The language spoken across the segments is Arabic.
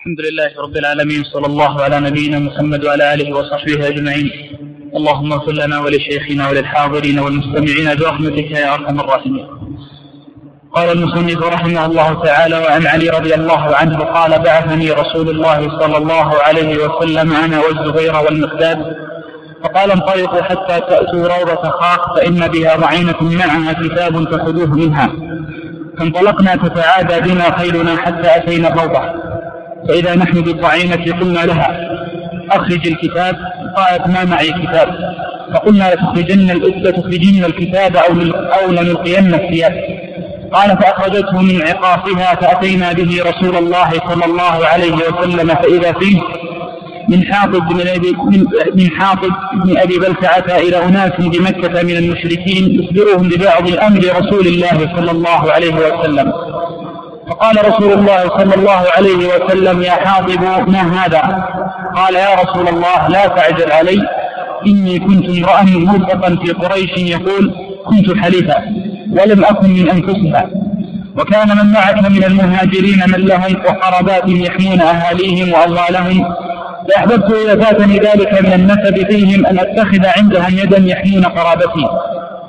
الحمد لله رب العالمين صلى الله على نبينا محمد وعلى آله وصحبه أجمعين. اللهم اغفر لنا ولشيخنا وللحاضرين والمستمعين برحمتك يا أرحم الراحمين. قال المصنف رحمه الله تعالى وعن علي رضي الله عنه قال بعثني رسول الله صلى الله عليه وسلم أنا والزبير والمقداد. فقال انطلقوا حتى تأتوا روضة خاخ فإن بها ضعينه معها كتاب فخذوه منها. فانطلقنا تتعادى بنا خيلنا حتى أتينا الروضة. فإذا نحن بالضعينة قلنا لها أخرج الكتاب قالت ما معي كتاب؟ فقلنا لتخرجن لتخرجن الكتاب أو أو لنلقين الثياب. قال فأخرجته من عقاصها فأتينا به رسول الله صلى الله عليه وسلم فإذا فيه من حاطب بن أبي من, حاطب بن أبي بلتعة إلى أناس بمكة من المشركين يخبرهم ببعض أمر رسول الله صلى الله عليه وسلم. فقال رسول الله صلى الله عليه وسلم يا حاطب ما هذا؟ قال يا رسول الله لا تعجل علي إني كنت امرأ مرفقا في قريش يقول كنت حليفا ولم أكن من أنفسها وكان من معك من المهاجرين من لهم وقربات يحمون أهاليهم وأموالهم فأحببت إذا فاتني ذلك من النسب فيهم أن أتخذ عندهم يدا يحمون قرابتي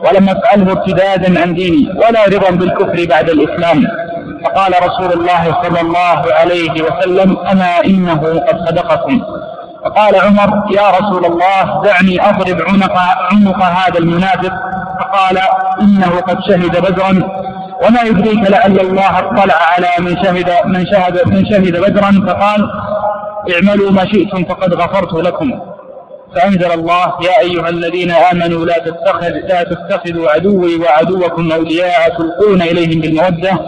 ولم أفعله ارتدادا عن ديني ولا رضا بالكفر بعد الإسلام. فقال رسول الله صلى الله عليه وسلم أما إنه قد صدقكم. فقال عمر يا رسول الله دعني أضرب عنق عنق هذا المنافق. فقال إنه قد شهد بدرا. وما يدريك لعل الله اطلع على من شهد من شهد من شهد بدرا. فقال اعملوا ما شئتم فقد غفرت لكم. فأنزل الله يا أيها الذين آمنوا لا تتخذ لا تتخذوا عدوي وعدوكم أولياء تلقون إليهم بالمودة.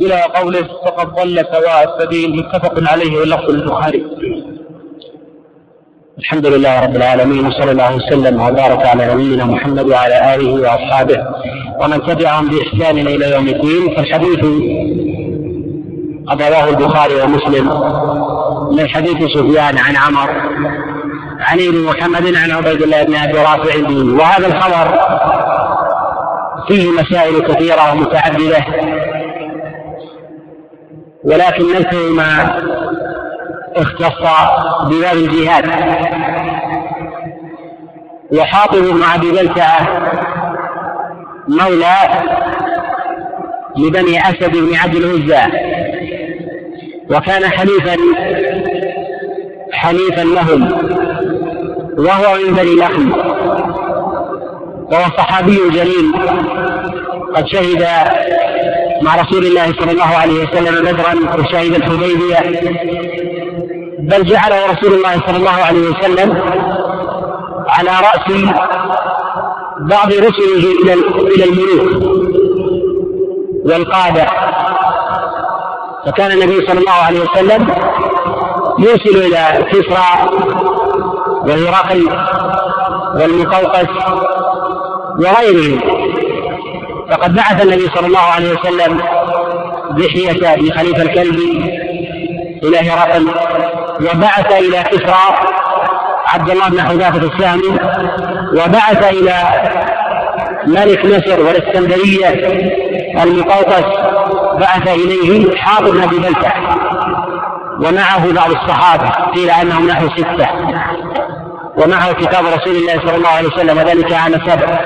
إلى قوله فقد ضل سواء السبيل متفق عليه واللفظ البخاري. الحمد لله رب العالمين وصلى الله وسلم وبارك على نبينا محمد وعلى آله وأصحابه ومن تبعهم بإحسان إلى يوم الدين. فالحديث قد رواه البخاري ومسلم من حديث سفيان عن عمر عن ابن محمد عن عبيد الله بن أبي رافع. به وهذا الخبر فيه مسائل كثيرة ومتعددة. ولكن نذكر ما اختص بباب الجهاد. وحاطب بن ابي بلتعه مولى لبني أسد بن عبد العزى وكان حليفا حليفا لهم وهو من بني لحم. وهو صحابي جليل قد شهد مع رسول الله صلى الله عليه وسلم بدرا وشهد الحديبية. بل جعله رسول الله صلى الله عليه وسلم على رأس بعض رسله إلى إلى الملوك والقادة. فكان النبي صلى الله عليه وسلم يرسل إلى كسرى وهرقل والمقوقس وغيرهم. فقد بعث النبي صلى الله عليه وسلم دحية بن خليفة الكلبي إلى هرقل وبعث إلى كسرى عبد الله بن حذافة السامي وبعث إلى ملك مصر والإسكندرية المقوقس بعث إليه حاضر بن أبي بلتع ومعه بعض الصحابة قيل أنهم نحو ستة. ومعه كتاب رسول الله صلى الله عليه وسلم وذلك عام سبع.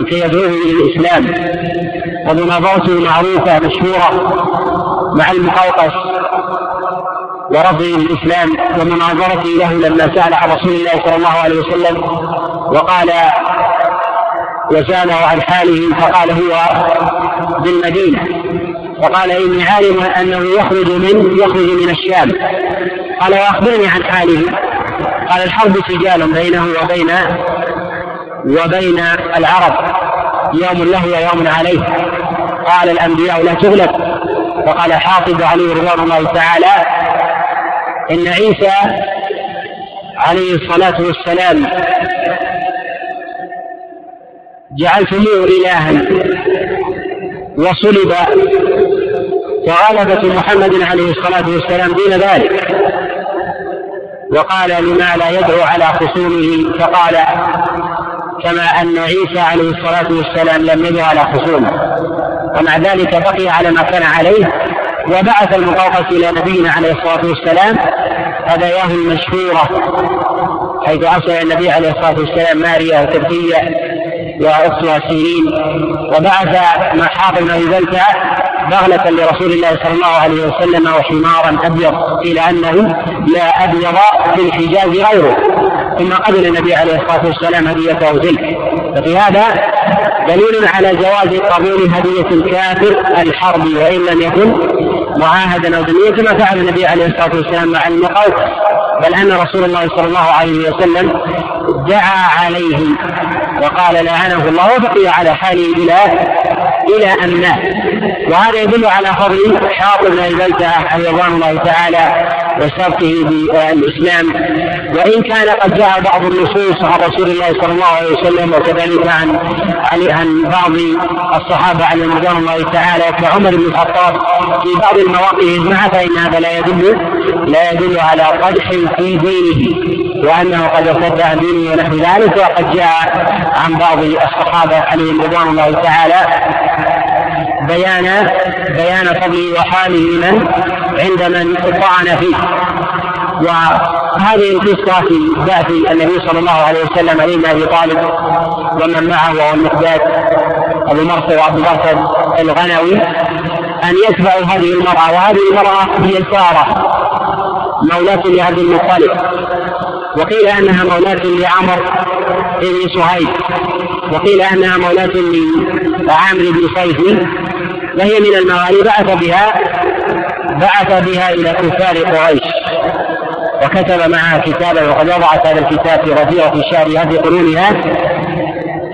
لكي يدعوه إلى الإسلام. ومناظرته معروفة مشهورة مع المقوقس ورفضه الاسلام ومناظرته له لما سأل عن رسول الله صلى الله عليه وسلم وقال وسأله عن حاله فقال هو بالمدينة. فقال إني عالم أنه يخرج من يخرج من الشام. قال وأخبرني عن حاله. قال الحرب سجال بينه وبين وبين العرب. يوم له ويوم عليه. قال الأنبياء لا تغلب. وقال حافظ عليه رضوان الله تعالى إن عيسى عليه الصلاة والسلام جعلتموه إلها وصلب وغلبة محمد عليه الصلاة والسلام دون ذلك. وقال لما لا يدعو على خصومه فقال كما أن عيسى عليه الصلاة والسلام لم يدعو على خصومه. ومع ذلك بقي على ما كان عليه وبعث المقوقس إلى نبينا عليه الصلاة والسلام هداياه المشهورة حيث أرسل النبي عليه الصلاة والسلام ماريا وكبتية وأختها سيرين وبعث بن أبي بغلة لرسول الله صلى الله عليه وسلم وحمارا أبيض قيل أنه لا أبيض في الحجاز غيره ثم قبل النبي عليه الصلاة والسلام هديته تلك ففي هذا دليل على جواز قبول هدية الكافر الحربي وإن لم يكن معاهدا أو ذميا كما فعل النبي عليه الصلاة والسلام مع المقوقس بل أن رسول الله صلى الله عليه وسلم دعا عليه وقال لعنه الله وبقي على حاله إلى إلى أن مات. وهذا يدل على فضل حاطب بن عليه رضوان الله تعالى وشرطه بالإسلام. وإن كان قد جاء بعض النصوص عن رسول الله صلى الله عليه وسلم وكذلك عن عن بعض الصحابة عليهم رضوان الله تعالى كعمر بن الخطاب في بعض المواقف معه فإن هذا لا يدل لا يدل على قدح في دينه. وأنه قد ارتد عن دينه ونحو ذلك وقد جاء عن بعض الصحابة عليهم رضوان الله تعالى بيان بيان فضله وحاله لمن؟ عند من طعن فيه. وهذه القصة في بعث النبي صلى الله عليه وسلم علي أبي طالب ومن معه وهو المقداد أبو مرثد وعبد المرثد الغنوي أن يتبعوا هذه المرأة وهذه المرأة هي سارة مولاة لعبد المطلب. وقيل أنها مولاة لعمر بن صهيب وقيل أنها مولاة لعامر بن صيف وهي من الموالي بعث بها بعث بها إلى كفار قريش. وكتب معها كتابا وقد وضعت هذا الكتاب في رفيعة شعرها في قرونها.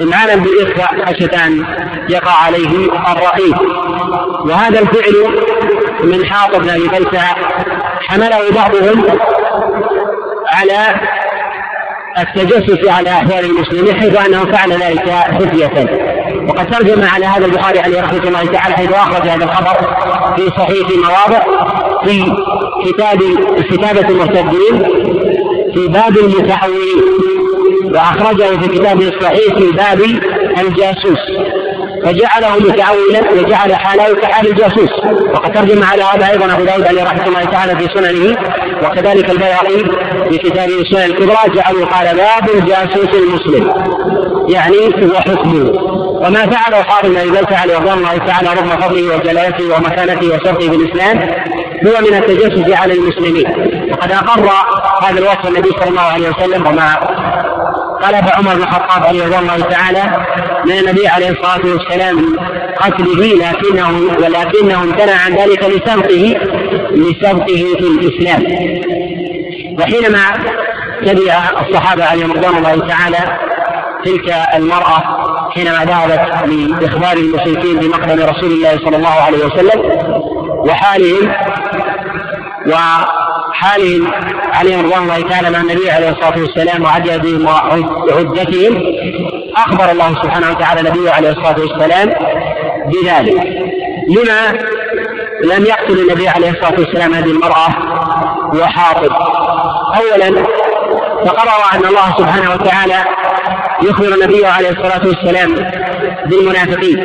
إمعانا بالإخفاء خشية أن يقع عليه الرقيب. وهذا الفعل من حاطب بن أبي حمله بعضهم على التجسس على أحوال المسلمين حيث انه فعل ذلك خفية. وقد ترجم على هذا البخاري عليه رحمة الله تعالى حيث أخرج هذا الخبر في صحيح مواضع في كتاب كتابه المرتدين في باب المتحولين وأخرجه في كتابه الصحيح في باب الجاسوس. فجعله متعولا وجعل حاله كحال الجاسوس. وقد ترجم على هذا أيضا أبو داود عليه رحمة الله تعالى في سننه. وكذلك البيهقي في كتابه السنن الكبرى جعلوا قال باب الجاسوس المسلم. يعني وحكمه وما فعله بن ابي عليه رضوان الله تعالى رغم فضله وجلالته ومكانته وشرفه بالاسلام هو من التجسس على المسلمين. وقد أقر هذا الوصف النبي صلى الله عليه وسلم وما طلب عمر بن الخطاب رضي الله تعالى من النبي عليه الصلاة والسلام قتله لكنه ولكنه امتنع عن ذلك لسبقه لسبقه في الإسلام. وحينما تبع الصحابة عليهم رضوان الله تعالى تلك المرأة حينما ذهبت لإخبار المشركين بمقدم رسول الله صلى الله عليه وسلم وحالهم وحالهم عليهم رضوان الله تعالى مع النبي عليه الصلاة والسلام وعددهم وعدتهم أخبر الله سبحانه وتعالى نبيه عليه الصلاة والسلام بذلك. لما لم يقتل النبي عليه الصلاة والسلام هذه المرأة وحاطب اولا فقرر أن الله سبحانه وتعالى يخبر النبي عليه الصلاة والسلام بالمنافقين.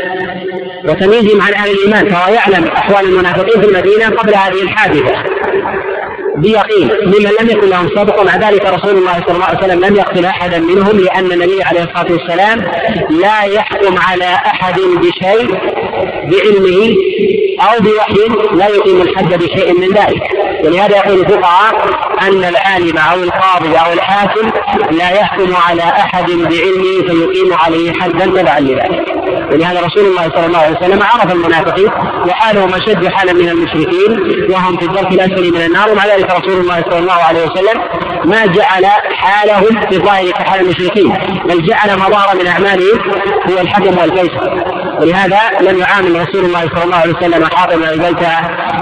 وتمييزهم عن أهل الإيمان فهو يعلم أحوال المنافقين في المدينة قبل هذه الحادثة. بيقين ممن لم يكن لهم سابق. مع ذلك رسول الله صلى الله عليه وسلم لم يقتل أحدا منهم لأن النبي عليه الصلاة والسلام لا يحكم على أحد بشيء بعلمه أو بوحي لا يقيم الحد بشيء من ذلك. ولهذا يقول الفقهاء أن العالم أو القاضي أو الحاكم لا يحكم على أحد بعلمه فيقيم عليه حدا تبعا لذلك. ولهذا رسول الله صلى الله عليه وسلم عرف المنافقين وحالهم أشد حالا من المشركين وهم في الدرك الأسفل من النار. ومع ذلك رسول الله صلى الله عليه وسلم ما جعل حالهم في الظاهر كحال المشركين بل جعل مظاهر من أعمالهم هو الحكم والفيصل ولهذا لم يعامل رسول الله صلى الله عليه وسلم حاطم بن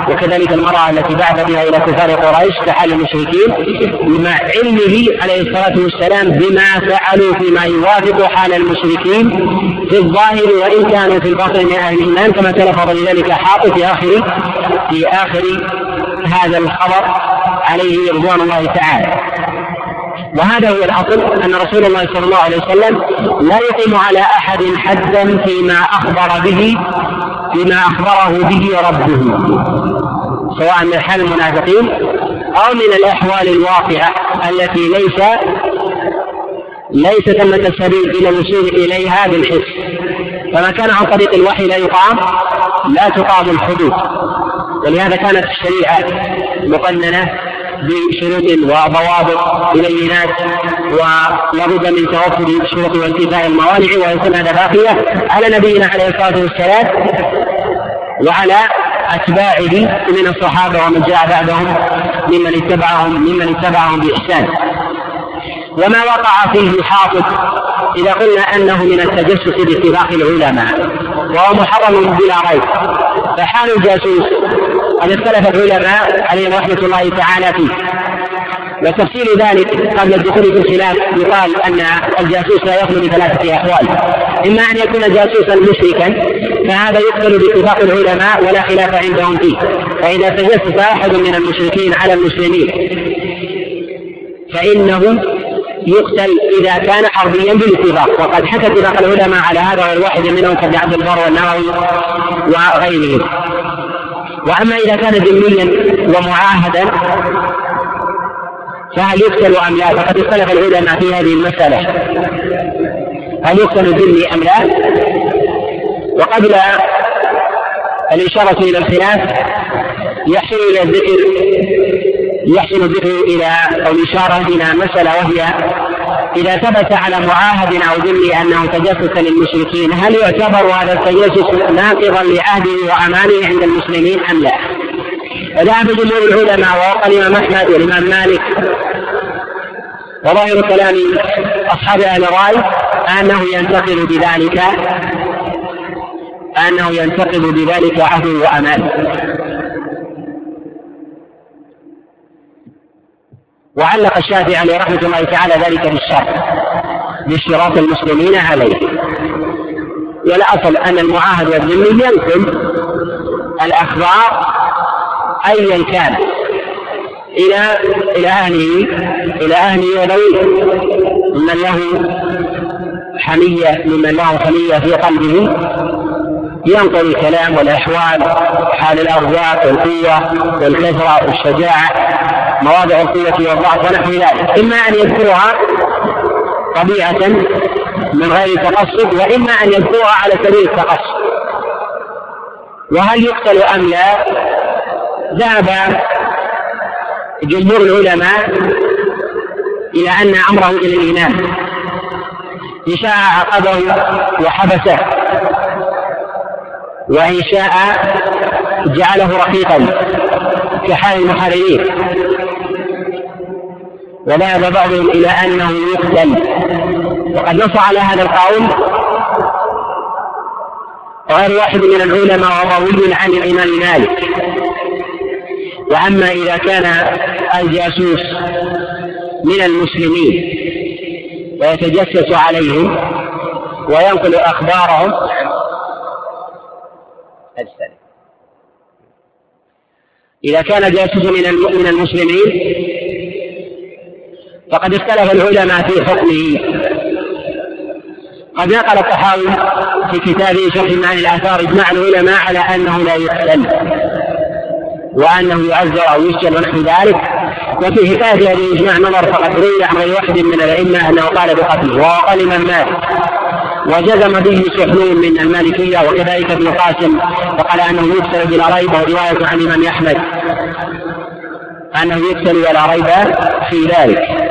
وكذلك المرأة التي بعث بها إلى كفار قريش كحال المشركين مع علمه عليه الصلاة والسلام بما فعلوا فيما يوافق حال المشركين في الظاهر وإن كانوا في الباطن من أهل الإيمان كما تلفظ بذلك حاطب في آخر في آخر هذا الخبر عليه رضوان الله تعالى. وهذا هو الاصل أن رسول الله صلى الله عليه وسلم لا يقيم على أحد حدا فيما أخبر به فيما أخبره به ربه سواء من حال المنافقين أو من الأحوال الواقعة التي ليس ليس ثمة سبيل إلى الوصول إليها بالحس. فما كان عن طريق الوحي لا يقام لا تقام الحدود. ولهذا كانت الشريعة مقننة بشروط وضوابط بينات ولابد من توفر الشروط وانتفاء الموانع ويكون هذا باقية على نبينا عليه الصلاة والسلام وعلى أتباعه من الصحابة ومن جاء بعدهم ممن اتبعهم ممن اتبعهم بإحسان. وما وقع فيه حافظ إذا قلنا أنه من التجسس باتفاق العلماء وهو محرم بلا ريب. فحال الجاسوس قد اختلف العلماء عليهم رحمة الله تعالى فيه. وتفصيل ذلك قبل الدخول في الخلاف يقال أن الجاسوس لا يخلو من ثلاثة أحوال. إما أن يكون جاسوسا مشركا فهذا يقبل باتفاق العلماء ولا خلاف عندهم فيه. فإذا تجسس احد من المشركين على المسلمين. فانه يقتل إذا كان حربيا بالاتفاق. وقد حكى اتفاق العلماء على هذا غير واحد منهم كابن عبد البر والنووي وغيرهم. وأما إذا كان ذميا ومعاهدا فهل يقتل أم لا؟ فقد اختلف العلماء في هذه المسألة هل يقتل الذمي أم لا؟ وقبل الإشارة إلى الخلاف يحسن إلى الذكر يحسن الذكر إلى أو الإشارة إلى مسألة وهي إذا ثبت على معاهد أو ذمي أنه تجسس للمشركين هل يعتبر هذا التجسس ناقضا لعهده وأمانه عند المسلمين أم لا؟ فذهب جمهور العلماء ووقع الإمام أحمد والإمام مالك وظاهر كلام أصحاب أهل الرأي أنه ينتقل بذلك أنه ينتقل بذلك عهد وأمان وعلق الشافعي عليه رحمة الله تعالى ذلك بالشرط باشتراط المسلمين عليه. والأصل أن المعاهد والذمي ينقل الأخبار أيا كان إلى إلى أهله إلى أهله وذويه ممن له حمية ممن له حمية في قلبه ينقل الكلام والأحوال حال الأرزاق والقوة والكثرة والشجاعة. مواضع القوة والضعف ونحو ذلك. إما أن يذكرها طبيعة من غير تقصد وإما أن يذكرها على سبيل التقصد. وهل يقتل أم لا؟ ذهب جمهور العلماء إلى أن أمره إلى الإمام إن شاء عقبه وحبسه. وإن شاء جعله رقيقا كحال المحاربين. وذهب بعضهم إلى أنه يقتل. وقد نص على هذا القول غير واحد من العلماء وراوي عن الإمام مالك. وأما إذا كان الجاسوس من المسلمين ويتجسس عليهم وينقل أخبارهم إذا كان جاسوس من المسلمين فقد اختلف العلماء في حكمه. قد نقل الطحاوي في كتابه شرح معاني الآثار إجماع العلماء على أنه لا يقتل وأنه يعذر أو يسجن ونحو ذلك. وفي حكاية هذه الإجماع نظر فقد روي عن غير واحد من الأئمة أنه قال بقتله وهو قال الإمام مالك وجزم به سحنون من المالكية وكذلك ابن قاسم فقال أنه يقتل بلا ريب ورواية عن الإمام أحمد. أنه يقتل ولا ريب في ذلك.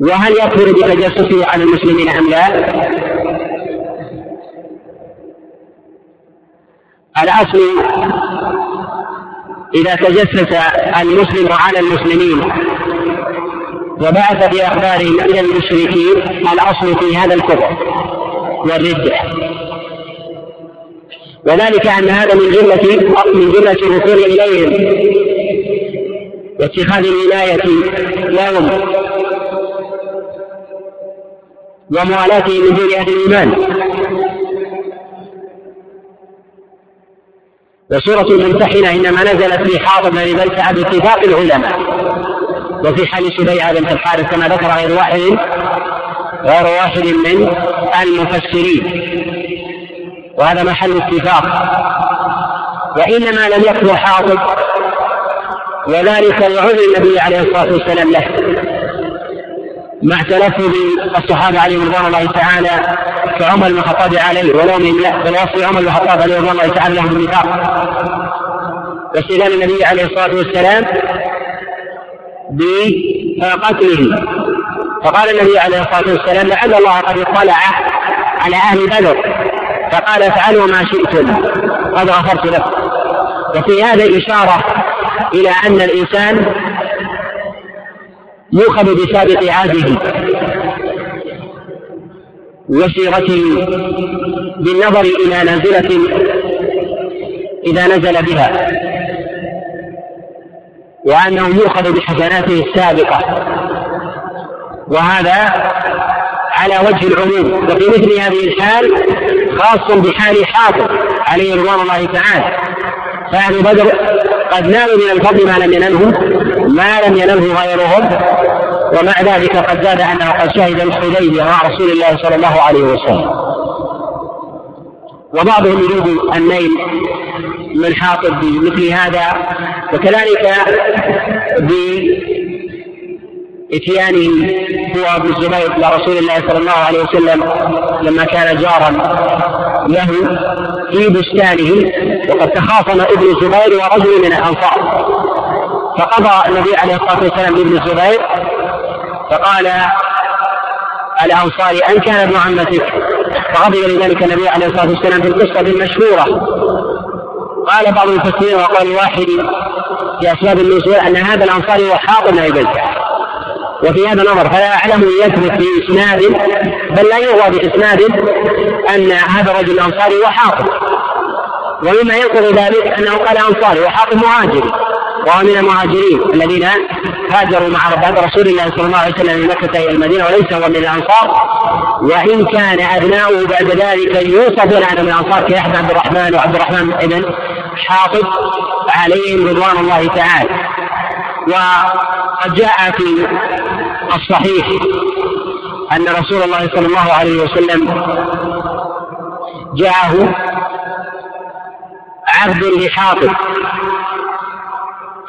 وهل يكفر بتجسسه على المسلمين أم لا؟ الأصل إذا تجسس المسلم على المسلمين وبعث بأخبارهم إلى المشركين الأصل في هذا الكفر والردة وذلك أن هذا من جملة من جملة الوصول إليهم. واتخاذ الولاية لهم وموالاتهم من دون أهل الإيمان. وسورة الممتحنة إنما نزلت في حاضر بن بلتعة باتفاق العلماء. وفي حال سبيعة بنت الحارث كما ذكر غير واحد غير واحد من المفسرين. وهذا محل اتفاق. وإنما لم يكفر حاطب وذلك لعذر النبي عليه الصلاة والسلام له. مع تلفظ الصحابة عليهم رضوان الله تعالى كعمر بن الخطاب عليه ولومهم له بل وصف عمر بن الخطاب عليه رضوان الله تعالى له بالنفاق. واستئذان النبي عليه الصلاة والسلام بقتله فقال النبي عليه الصلاة والسلام لعل الله قد اطلع على أهل بدر فقال افعلوا ما شئتم قد غفرت لكم. وفي هذا إشارة إلى أن الإنسان يؤخذ بسابق عهده وسيرته بالنظر إلى نازلة إذا نزل بها. وأنه يؤخذ بحسناته السابقة. وهذا على وجه العموم. وفي مثل هذه الحال خاص بحال حافظ عليه رضوان الله تعالى. فأهل بدر قد نالوا من الفضل ما لم ينله ما لم ينله غيرهم ومع ذلك قد زاد أنه قد شهد الحديبيه مع رسول الله صلى الله عليه وسلم. وبعضهم يريد النيل من حاطب بمثل هذا وكذلك بإتيانه هو ابن الزبير إلى رسول الله صلى الله عليه وسلم لما كان جارا له في بستانه وقد تخاصم ابن الزبير ورجل من الأنصار. فقضى النبي عليه الصلاة والسلام لابن الزبير فقال الأنصاري أن كان ابن عمتك. فغضب لذلك النبي عليه الصلاة والسلام في القصة المشهورة. قال بعض المفسرين وقال واحد في أسباب النزول أن هذا الأنصاري هو حاطب بن وفي هذا النظر فلا أعلم يثبت في إسناد بل لا يروى بإسناد أن هذا الرجل الأنصاري هو حاطب ومما ينقض ذلك أنه قال أنصاري وحاطب مهاجر. وهو من المهاجرين الذين هاجروا مع رسول الله صلى الله عليه وسلم من مكة إلى المدينة وليس هو من الأنصار. وإن كان أبناؤه بعد ذلك يوصفون أنه من الأنصار كيحيى عبد الرحمن وعبد الرحمن بن حاطب عليهم رضوان الله تعالى. وقد جاء في الصحيح أن رسول الله صلى الله عليه وسلم جاءه عبد لحاطب.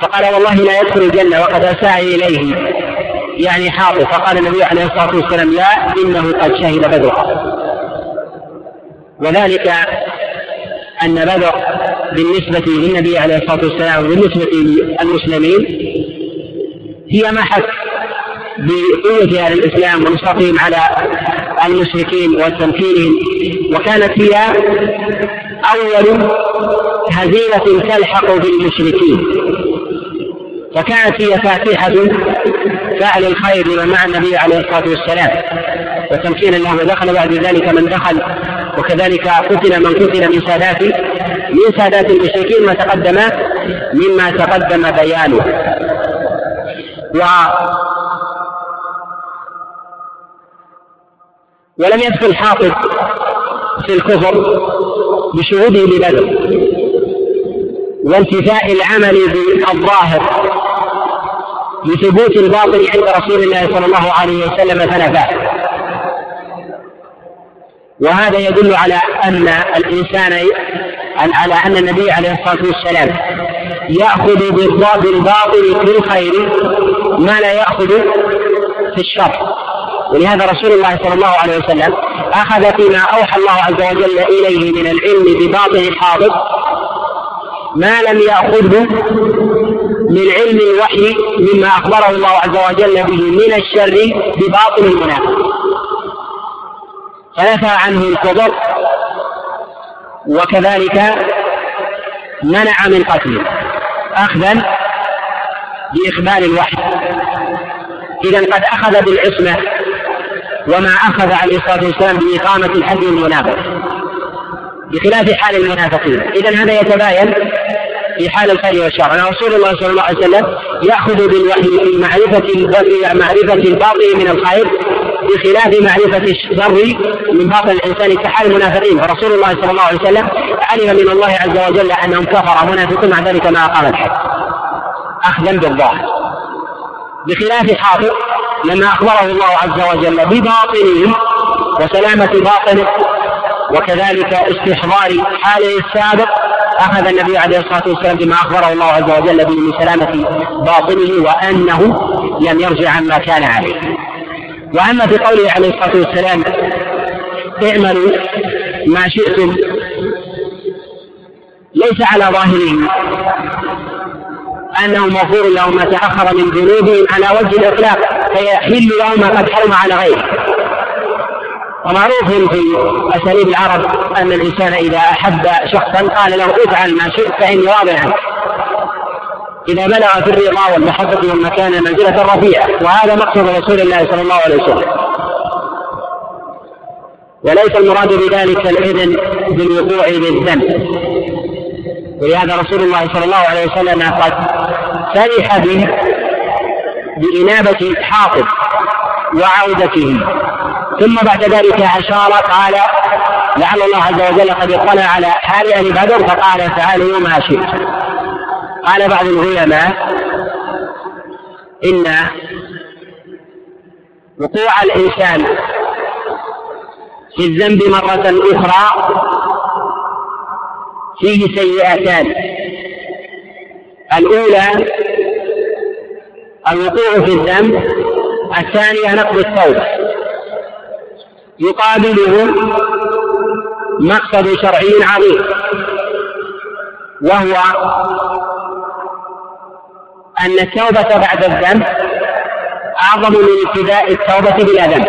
فقال والله لا يدخل الجنة وقد أساء إليه. يعني حاطب فقال النبي عليه الصلاة والسلام لا إنه قد شهد بدرا وذلك أن بدر بالنسبة للنبي عليه الصلاة والسلام وبالنسبة للمسلمين هي محك بقوة أهل الإسلام ونصرتهم على المشركين وتمكينهم وكانت هي أول هزيمة تلحق بالمشركين. وكانت هي فاتحة فعل الخير لمن مع النبي عليه الصلاة والسلام. وتمكين الله ودخل بعد ذلك من دخل وكذلك قتل من قتل من سادات من سادات المشركين ما تقدم مما تقدم بيانه. و ولم يدخل حافظ في الكفر بشهوده لبدر. وانتفاء العمل بالظاهر. لثبوت الباطل عند رسول الله صلى الله عليه وسلم فنفاه. وهذا يدل على أن الإنسان على أن النبي عليه الصلاة والسلام يأخذ بالباطل في الخير ما لا يأخذ في الشر. ولهذا رسول الله صلى الله عليه وسلم أخذ فيما أوحى الله عز وجل إليه من العلم بباطن الحاضر ما لم يأخذه من علم الوحي مما أخبره الله عز وجل به من الشر بباطن المنافق فنفى عنه الكبر وكذلك منع من قتله. اخذا باقبال الوحي. اذا قد أخذ بالعصمة وما أخذ عليه الصلاة والسلام بإقامة الحد المنافق بخلاف حال المنافقين. اذا هذا يتباين في حال الخير والشر. أن رسول الله صلى الله عليه وسلم يأخذ بالوحي في معرفة معرفة الباطل من الخير بخلاف معرفة الشر من باطل الإنسان كحال المنافقين. فرسول الله صلى الله عليه وسلم علم من الله عز وجل أنهم كفر منافقون مع ذلك ما أقام الحد أخذا بالظاهر بخلاف حافظ لما أخبره الله عز وجل بباطنه وسلامة باطنه وكذلك استحضار حاله السابق أخذ النبي عليه الصلاة والسلام بما أخبره الله عز وجل به من سلامة باطنه وأنه لم يرجع عما كان عليه. وأما في قوله عليه الصلاة والسلام اعملوا ما شئتم ليس على ظاهره أنه مغفور له ما تأخر من ذنوبهم على وجه الإطلاق فيحل له ما قد حرم على غيره. ومعروف في أساليب العرب أن الإنسان إذا أحب شخصا قال له افعل ما شئت فإني راض عنك إذا بلغ في الرضا والمحبة والمكانة منزلة رفيعة. وهذا مقصد رسول الله صلى الله عليه وسلم. وليس المراد بذلك الإذن بالوقوع بالذنب. ولهذا رسول الله صلى الله عليه وسلم قد فرح به بإنابة حاطب وعودته. ثم بعد ذلك أشار قال لعل الله عز وجل قد اطلع على حال أهل بدر فقال فعلوا ما شئت قال بعض العلماء إن وقوع الإنسان في الذنب مرة أخرى فيه سيئتان. الأولى الوقوع في الذنب الثانية نقض التوبة. يقابله مقصد شرعي عظيم وهو أن التوبة بعد الذنب أعظم من ابتداء التوبة بلا ذنب.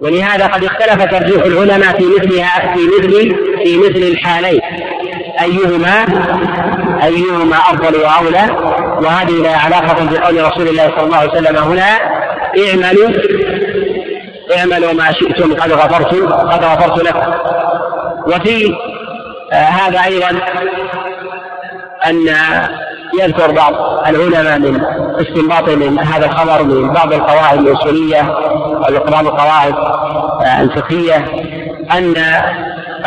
ولهذا قد اختلف ترجيح العلماء في مثلها في مثل في مثل الحالين. أيهما؟ أيهما أفضل وأولى؟ وهذه لها علاقة بقول رسول الله صلى الله عليه وسلم هنا. اعملوا اعملوا ما شئتم قد غفرت قد غفرت لكم. وفي آه هذا أيضا أن يذكر بعض العلماء من استنباط من هذا الخبر من بعض القواعد الأصولية أو بعض القواعد آه الفقهية أن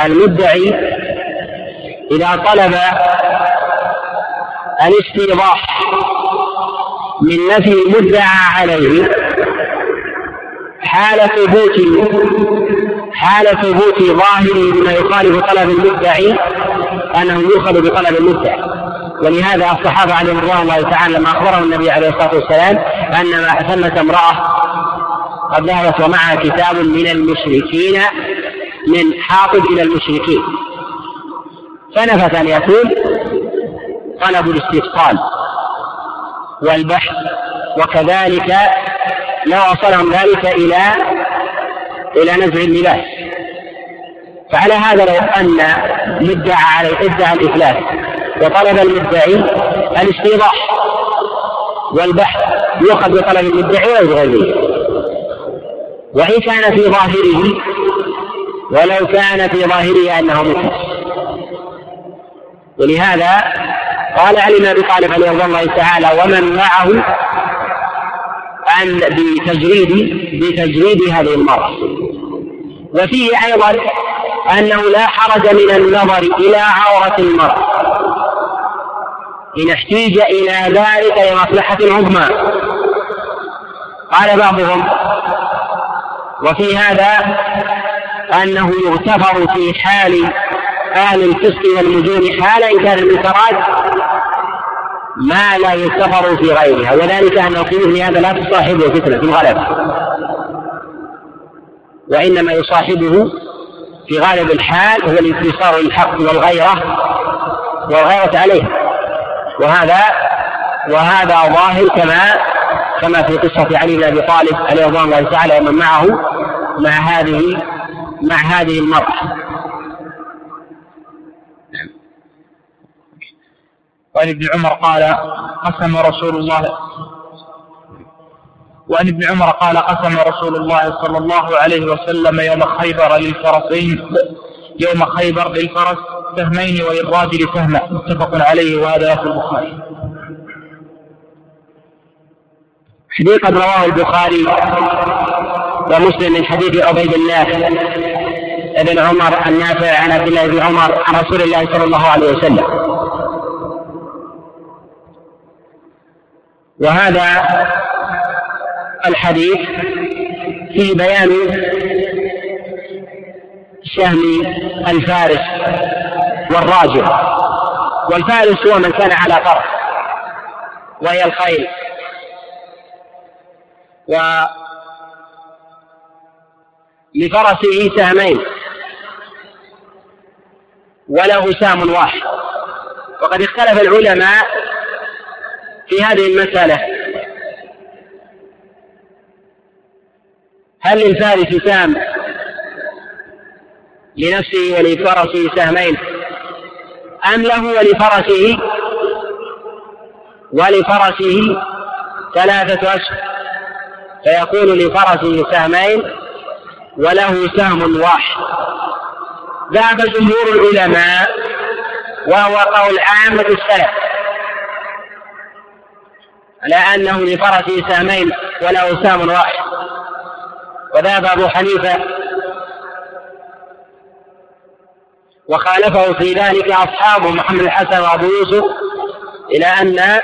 المدعي إذا طلب الاستيضاح من نفي المدعى عليه حال ثبوت حال ثبوت ظاهره بما يخالف طلب المدعي أنه يؤخذ بطلب المدعي. ولهذا الصحابة عليهم رضوان الله تعالى لما أخبرهم النبي عليه الصلاة والسلام أن ثمه امرأة قد ذهبت ومعها كتاب من المشركين من حاطب إلى المشركين. فنفت أن يكون طلب الاستثقال والبحث وكذلك لو وصلهم ذلك إلى إلى نزع اللباس. فعلى هذا لو أن مدعى عليه إدعى الإفلاس وطلب المدعي الاستيضاح والبحث يؤخذ بطلب المدعي ويبغى وإن كان في ظاهره ولو كان في ظاهره أنه مفلس ولهذا قال علي بن أبي طالب عليه رضي الله تعالى ومن معه أن بتجريد بتجريد هذه المرأة. وفيه أيضا أنه لا حرج من النظر إلى عورة المرأة. إن احتيج إلى ذلك لمصلحة عظمى. قال بعضهم وفي هذا أنه يغتفر في حال أهل الفسق والمجون حال إنكار المنكرات ما لا يغتفر في غيرها وذلك أنه في مثل هذا لا تصاحبه فتنة في الغلب وإنما يصاحبه في غالب الحال هو الانتصار للحق والغيرة والغيرة عليه. وهذا وهذا ظاهر كما كما في قصة علي بن أبي طالب عليه رضوان الله تعالى ومن معه مع هذه مع هذه المرأة. وعن ابن عمر قال قسم رسول الله وعن ابن عمر قال قسم رسول الله صلى الله عليه وسلم يوم خيبر للفرسين يوم خيبر للفرس سهمين وللراجل سهما متفق عليه وهذا في البخاري. حديث رواه البخاري ومسلم من حديث عبيد الله بن عمر النافع عن عبد الله بن عمر عن رسول الله صلى الله عليه وسلم. وهذا الحديث في بيان شهم الفارس والراجع والفارس هو من كان على فرس وهي الخيل. و لفرسه سهمين وله سهم واحد. وقد اختلف العلماء في هذه المسألة. هل للفارس سهم لنفسه ولفرسه سهمين؟ أم له ولفرسه؟ ولفرسه ثلاثة أشهر. فيكون لفرسه سهمين وله سهم واحد. ذهب جمهور العلماء وهو قول عامة السلف. على أنه لفرسه سهمين وله سهم واحد. وذهب أبو حنيفة وخالفه في ذلك أصحابه محمد الحسن وأبو يوسف إلى أن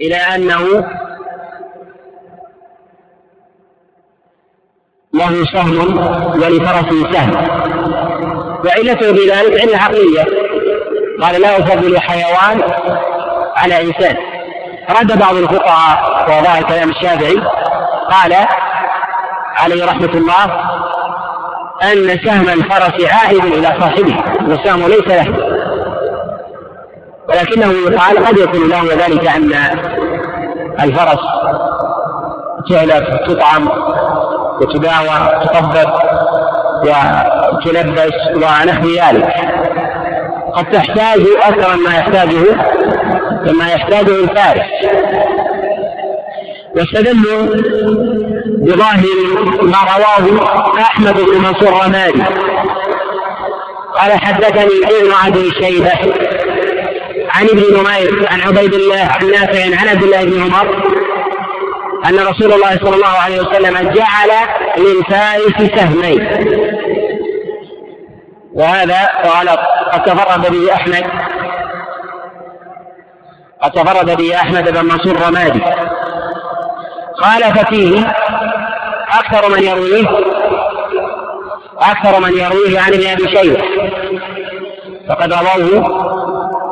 إلى أنه له سهم ولفرسه سهم وعلته في ذلك علة عقلية قال لا أفضل حيوان على إنسان. رد بعض الفقهاء وظاهر كلام الشافعي قال عليه رحمة الله أن سهم الفرس عائد إلى صاحبه والسهم ليس له. ولكنه يقال قد يكون له ذلك أن الفرس تعلف تطعم وتداوى تطبق وتلبس ونحو ذلك. قد تحتاج أكثر مما يحتاجه مما يحتاجه الفارس. واستدلوا بظاهر ما رواه أحمد بن منصور رمادي. قال حدثني ابن ابي شيبه عن ابن نمير عن عبيد الله عن نافع عن عبد الله بن عمر أن رسول الله صلى الله عليه وسلم جعل للفارس سهمين. وهذا غلط قد تفرد به أحمد قد تفرد به أحمد بن منصور رمادي. قال ففيه أكثر من يرويه أكثر من يرويه عن ابن أبي شيبة. فقد رووه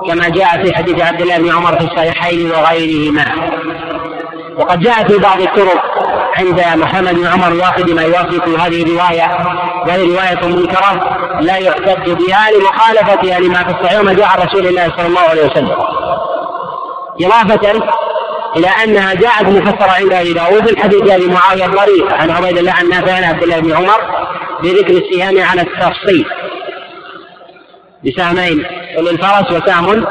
كما جاء في حديث عبد الله بن عمر في الصحيحين وغيرهما. وقد جاء في بعض الطرق عند محمد بن عمر الواحد ما يوافق هذه الرواية وهي رواية منكرة لا يحتج بها لمخالفتها لما في الصحيح وما جاء رسول الله صلى الله عليه وسلم. إضافة إلى أنها جاءت مفسرة عند أبي داود في الحديث أبي معاوية الضريح عن عبيد الله عن نافع عن عبد الله بن عمر بذكر السهام على التفصيل. بسهمين للفرس وسهم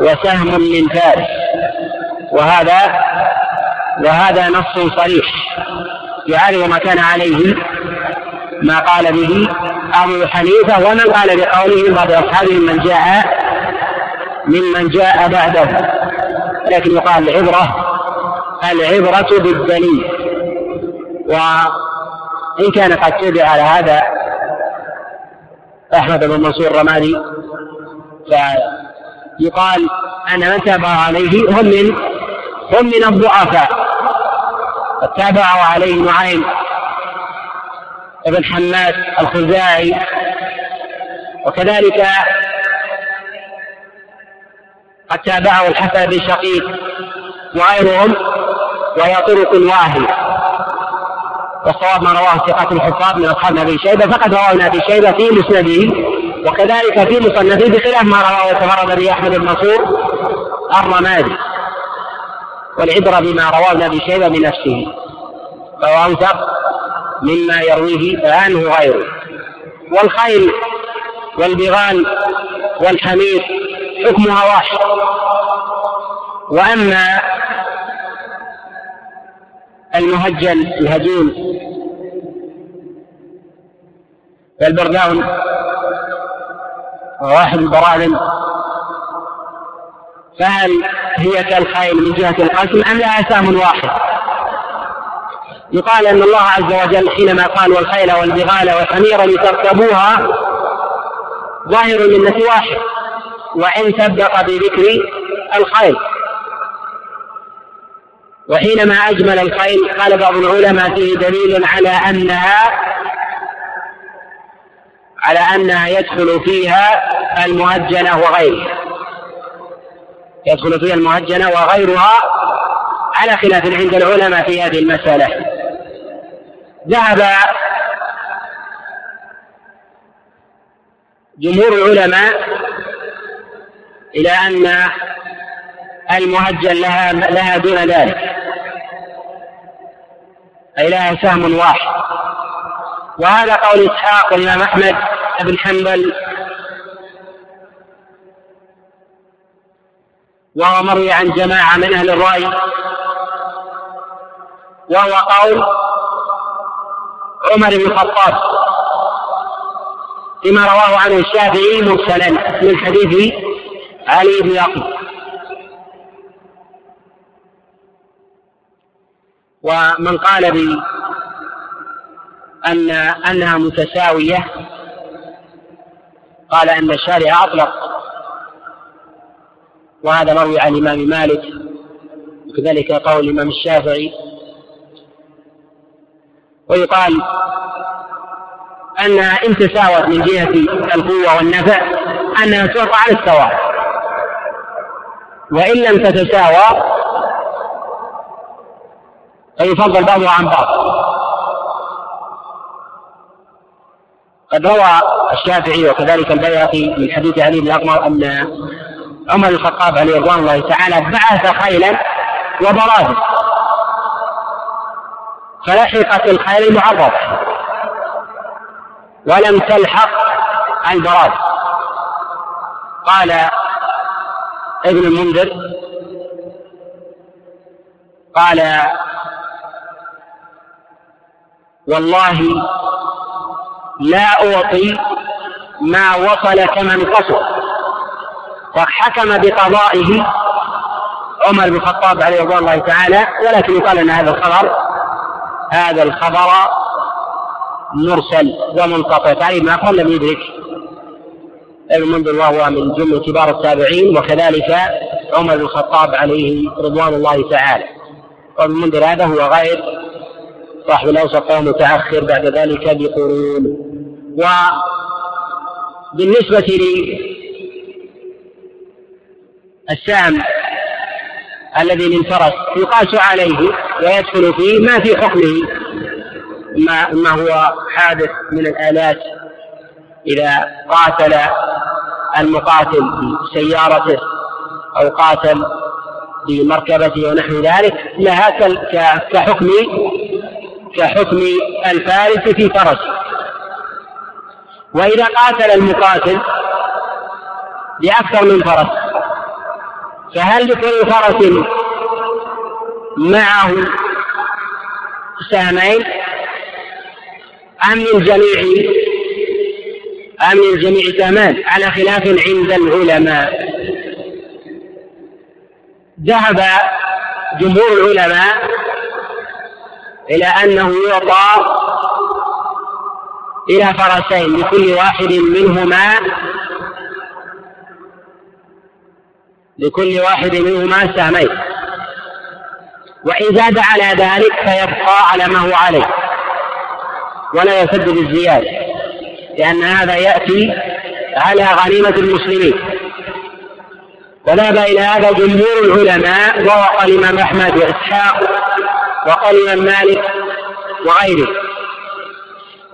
وسهم للفارس. وهذا وهذا نص صريح. يعارض ما كان عليه ما قال به أبو حنيفة ومن قال بقوله بعض أصحابه من جاء ممن جاء بعده. لكن يقال العبرة العبرة بالدليل. وإن كان قد تبع على هذا أحمد بن منصور الرمادي فيقال أن من تابع عليه هم من هم من الضعفاء. قد تابعوا عليه نعيم بن حماد الخزاعي. وكذلك قد تابعه الحسن بن شقيق وغيرهم وهي طرق واهية والصواب ما رواه ثقات الحفاظ من أصحاب أبي شيبة فقد رواه أبي شيبة في مسنده وكذلك في مصنفه بخلاف ما رواه وتفرد به أحمد بن منصور الرمادي والعبرة بما رواه أبي شيبة بنفسه فهو أوثق مما يرويه عنه غيره. والخيل والبغال والحمير حكمها واحد. وأما المهجن الهجين فالبرداون واحد البرادن فهل هي كالخيل من جهة القسم أم لها سهم واحد؟ يقال أن الله عز وجل حينما قال والخيل والبغال والحمير لتركبوها ظاهر للنة واحد. وإن سبق بذكر الخيل وحينما أجمل الخيل قال بعض العلماء فيه دليل على أنها على أنها يدخل فيها المهجنة وغيرها. يدخل فيها المهجنة وغيرها على خلاف عند العلماء في هذه المسألة. ذهب جمهور العلماء إلى أن المهجن لها لها دون ذلك. أي لها سهم واحد. وهذا قول إسحاق والإمام أحمد بن حنبل. وهو مروي عن جماعة من أهل الرأي. وهو قول عمر بن الخطاب فيما رواه عنه الشافعي مرسلا من حديث علي بن يقظ ومن قال بأن أنها متساوية قال أن الشارع أطلق. وهذا مروي عن الإمام مالك وكذلك قول الإمام الشافعي. ويقال أنها إن تساوت من جهة القوة والنفع أنها تعطى على السواء. وإن لم تتساوى فيفضل بعضها عن بعض. قد روى الشافعي وكذلك البيهقي من حديث علي بن أقمر أن عمر الخطاب عليه رضوان الله تعالى بعث خيلا وبرازه فلحقت الخيل المعرضة. ولم تلحق البراز قال ابن المنذر قال والله لا أعطي ما وصل كمن قصر. فحكم بقضائه عمر بن الخطاب عليه رضوان الله تعالى ولكن يقال أن هذا الخبر هذا الخبر مرسل ومنقطع. تعريف ما قال لم يدرك. ابن منذر وهو من جملة كبار التابعين وكذلك عمر بن الخطاب عليه رضوان الله تعالى. وابن منذر هذا هو غير صاحب الأوسط متأخر بعد ذلك بقرون. وبالنسبة للسام الذي للفرس يقاس عليه ويدخل فيه ما في حكمه ما ما هو حادث من الآلات إذا قاتل المقاتل بسيارته أو قاتل بمركبته ونحو ذلك لها كحكم كحكم الفارس في فرسه. وإذا قاتل المقاتل بأكثر من فرس فهل لكل فرس معه سهمين أم للجميع أم للجميع سهمان على خلاف عند العلماء. ذهب جمهور العلماء إلى أنه يعطى إلى فرسين لكل واحد منهما لكل واحد منهما سهمين. وإن زاد على ذلك فيبقى على ما هو عليه ولا يسدد الزيادة لأن هذا يأتي على غنيمة المسلمين. وذهب إلى هذا جمهور العلماء ووقع الإمام أحمد وإسحاق وقال الإمام مالك وغيره.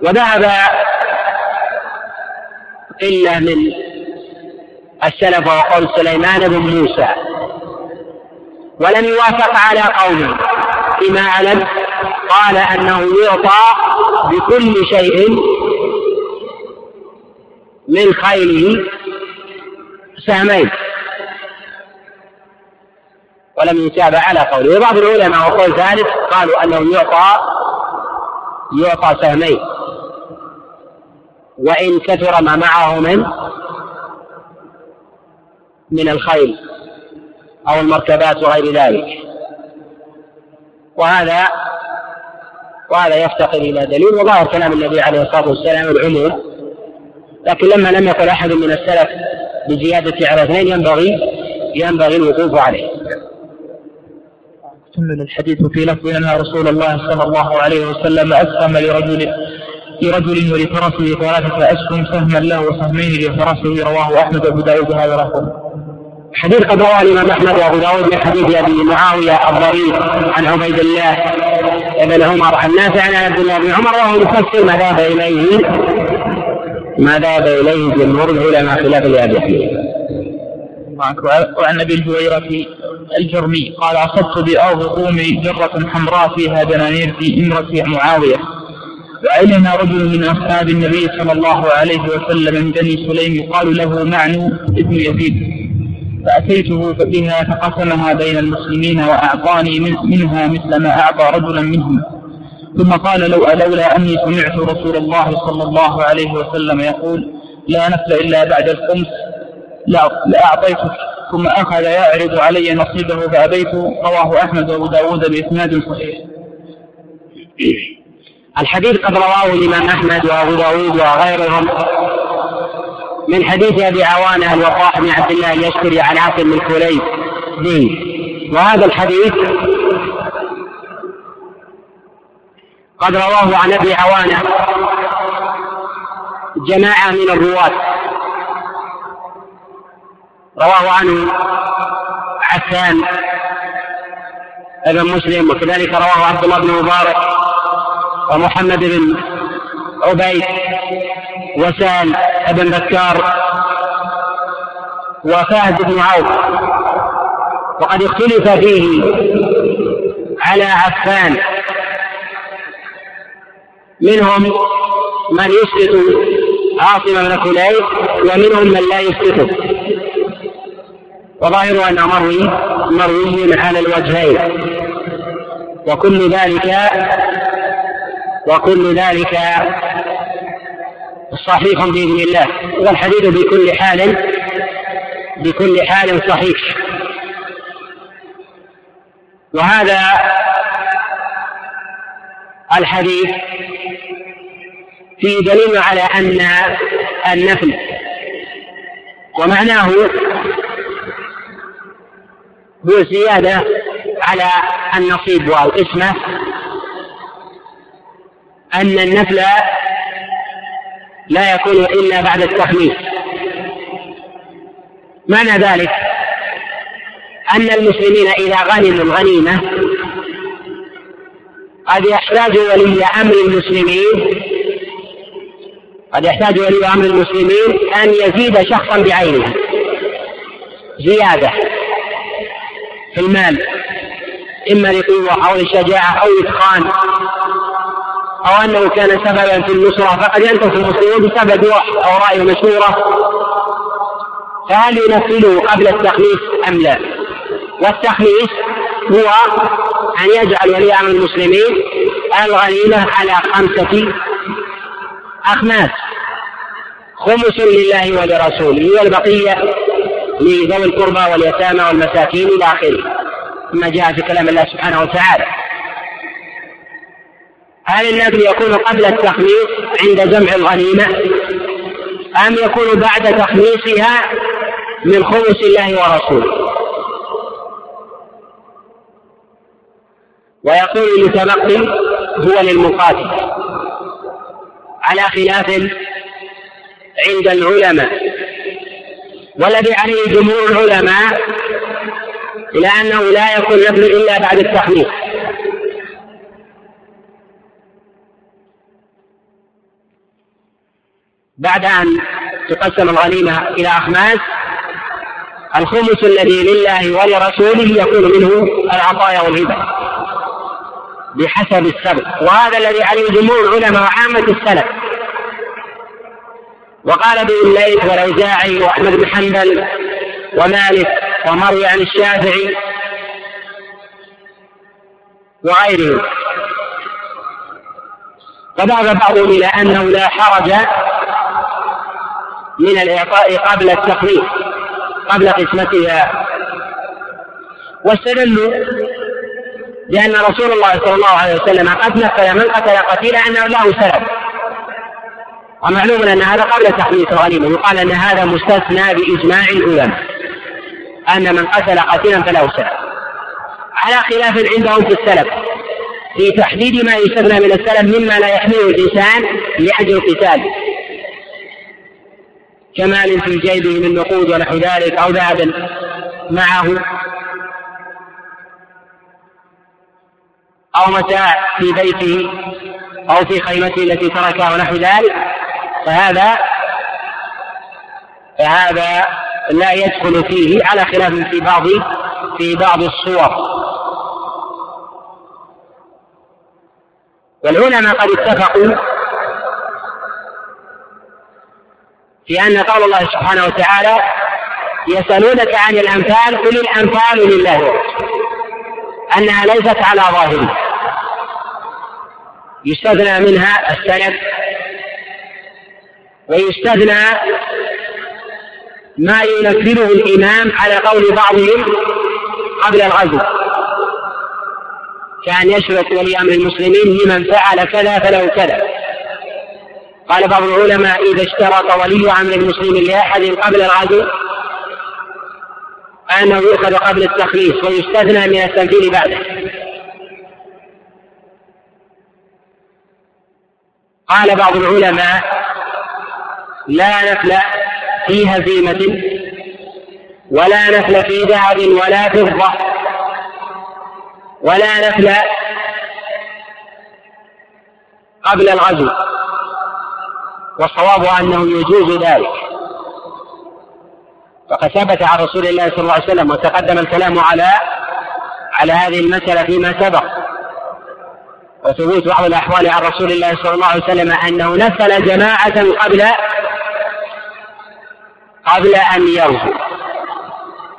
وذهب قلة من السلف وقول سليمان بن موسى. ولم يوافق على قوله فيما أعلم قال أنه يعطى بكل شيء من خيله سهمين. ولم يتابع على قوله. وبعض العلماء وقول ثالث قالوا أنه يعطى يعطى سهمين. وإن كثر ما معه من من الخيل أو المركبات وغير ذلك. وهذا وهذا يفتقر إلى دليل وظاهر كلام النبي عليه الصلاة والسلام العموم. لكن لما لم يقل أحد من السلف بزيادة على اثنين ينبغي ينبغي الوقوف عليه. كمل الحديث في لفظ أن رسول الله صلى الله عليه وسلم أسهم لرجل لرجل ولفرسه ثلاثة أسهم سهما له وسهمين لفرسه رواه أحمد وأبو داود. هذا لفظ حديث قد رواه الإمام أحمد وأبو داود من حديث أبي معاوية الضرير عن عبيد الله بن عمر عن نافع عن عبد الله بن عمر وهو يفسر ما ذهب إليه. ما ذهب إليه جمهور العلماء خلاف لأبي حنيفة وعن أبي الهويرة الجرمي قال اصبت بارض قومي جرة حمراء فيها دنانير في إمرة معاوية. وعلم رجل من أصحاب النبي صلى الله عليه وسلم من بني سليم يقال له معنو ابن يزيد. فأتيته بها فقسمها بين المسلمين وأعطاني منها مثل ما أعطى رجلا منهم. ثم قال لو لولا أني سمعت رسول الله صلى الله عليه وسلم يقول لا نفل إلا بعد الخمس لأعطيتك ثم أخذ يعرض علي نصيبه فأبيت رواه أحمد وأبو داود بإسناد صحيح. الحديث قد رواه الإمام أحمد وأبو داود وغيرهم. من حديث أبي عوانة الوقاح بن عبد الله يشتري عن عاصم بن كليب. وهذا الحديث قد رواه عن أبي عوانة. جماعة من الرواة. رواه عنه عفان ابن مسلم وكذلك رواه عبد الله بن مبارك ومحمد بن عبيد وسال بن بكار وفهد بن عوف. وقد اختلف فيه على عفان. منهم من يسقط عاصم بن كليب ومنهم من لا يسقطه وظاهر أنه مروي مروي على الوجهين. وكل ذلك وكل ذلك صحيح بإذن الله. والحديث بكل حال بكل حال صحيح. وهذا الحديث فيه دليل على أن النفل ومعناه هو زيادة على النصيب والقسمة أن النفل لا يكون إلا بعد التخميس. معنى ذلك أن المسلمين إذا غنموا الغنيمة قد يحتاج ولي أمر المسلمين قد يحتاج ولي أمر المسلمين أن يزيد شخصا بعينه. زيادة في المال إما لقوة أو لشجاعة أو إتقان أو أنه كان سببا في النصرة. فقد ينتصر المسلمون بسبب وحي أو رأي مشهورة. فهل ينفذه قبل التخليص أم لا؟ والتخليص هو أن يجعل ولي أمر المسلمين الغنيمة على خمسة أخماس. خمس لله ولرسوله والبقية لذوي القربى واليتامى والمساكين إلى آخره. ثم جاء في كلام الله سبحانه وتعالى. هل النذر يكون قبل التخليص عند جمع الغنيمة؟ أم يكون بعد تخليصها من خمس الله ورسوله؟ ويقول المتبقي هو للمقاتل. على خلاف عند العلماء والذي عليه جمهور العلماء إلى أنه لا يكون نبل إلا بعد التخليص بعد أن تقسم الغنيمة إلى أخماس الخمس الذي لله ولرسوله يكون منه العطايا والهبة بحسب السبب. وهذا الذي عليه جمهور العلماء وعامة السلف. وقال به الليث والأوزاعي وأحمد بن حنبل ومالك ومروي عن الشافعي وغيرهم. وذهب بعضهم إلى أنه لا حرج من الإعطاء قبل التخليص قبل قسمتها. واستدلوا لأن رسول الله صلى الله عليه وسلم قد نفى من قتل قتيلا أنه له سلب ومعلوم أن هذا قبل تحديث الغنيمة. يقال أن هذا مستثنى بإجماع العلماء. أن من قتل قتيلا فله سلب على خلاف عندهم في السلب في تحديد ما يستثنى من السلب مما لا يحمله الإنسان لأجل القتال. كمال في جيبه من نقود ونحو ذلك أو ذهب معه. أو متاع في بيته أو في خيمته التي تركها ونحو ذلك فهذا فهذا لا يدخل فيه على خلاف في بعض في بعض الصور. والعلماء قد اتفقوا في أن قول الله سبحانه وتعالى يسألونك عن الأنفال قل الأنفال لله أنها ليست على ظاهره. يستثنى منها السند ويستثنى ما ينفذه الإمام على قول بعضهم قبل الغزو. كأن يشرط ولي أمر المسلمين لمن فعل كذا فله كذا. قال بعض العلماء إذا اشترط ولي أمر المسلمين لأحد قبل الغزو أنه يؤخذ قبل التخليص ويستثنى من التنفيذ بعده. قال بعض العلماء لا نفل في هزيمة ولا نفل في ذهب ولا فضة ولا نفل قبل الغزو والصواب أنه يجوز ذلك. فقد ثبت عن رسول الله صلى الله عليه وسلم وتقدم الكلام على على هذه المسألة فيما سبق. وثبوت بعض الأحوال عن رسول الله صلى الله عليه وسلم أنه نفل جماعة قبل قبل أن يرجو.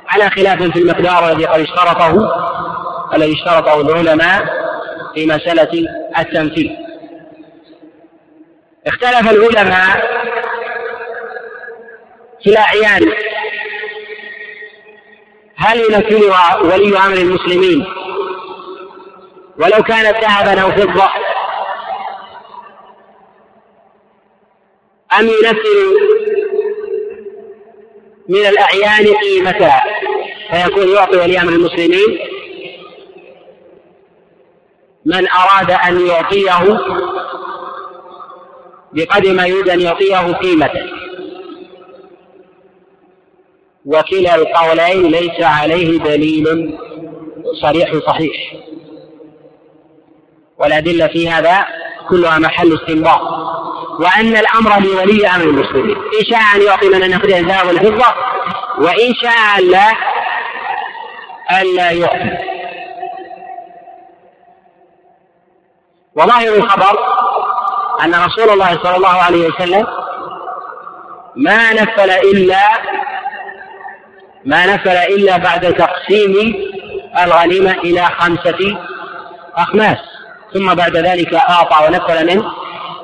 على خلاف في المقدار الذي قد اشترطه الذي اشترطه العلماء في مسألة التمثيل. اختلف العلماء في الأعيان. هل ينفذها ولي أمر المسلمين ولو كانت ذهبا أو فضة. أم ينفذ من الأعيان قيمتها؟ فيكون يعطي ولي أمر المسلمين. من أراد أن يعطيه بقدر ما يريد أن يعطيه قيمته. وكلا القولين ليس عليه دليل صريح صحيح. والأدلة في هذا كلها محل استنباط. وأن الأمر لولي أمر المسلمين. إن شاء أن يعطي من يأخذ الذهب والفضة وإن شاء ألا ألا يعطي. وظاهر الخبر أن رسول الله صلى الله عليه وسلم ما نفل إلا ما نفل إلا بعد تقسيم الغنيمة إلى خمسة أخماس. ثم بعد ذلك أعطى ونفل من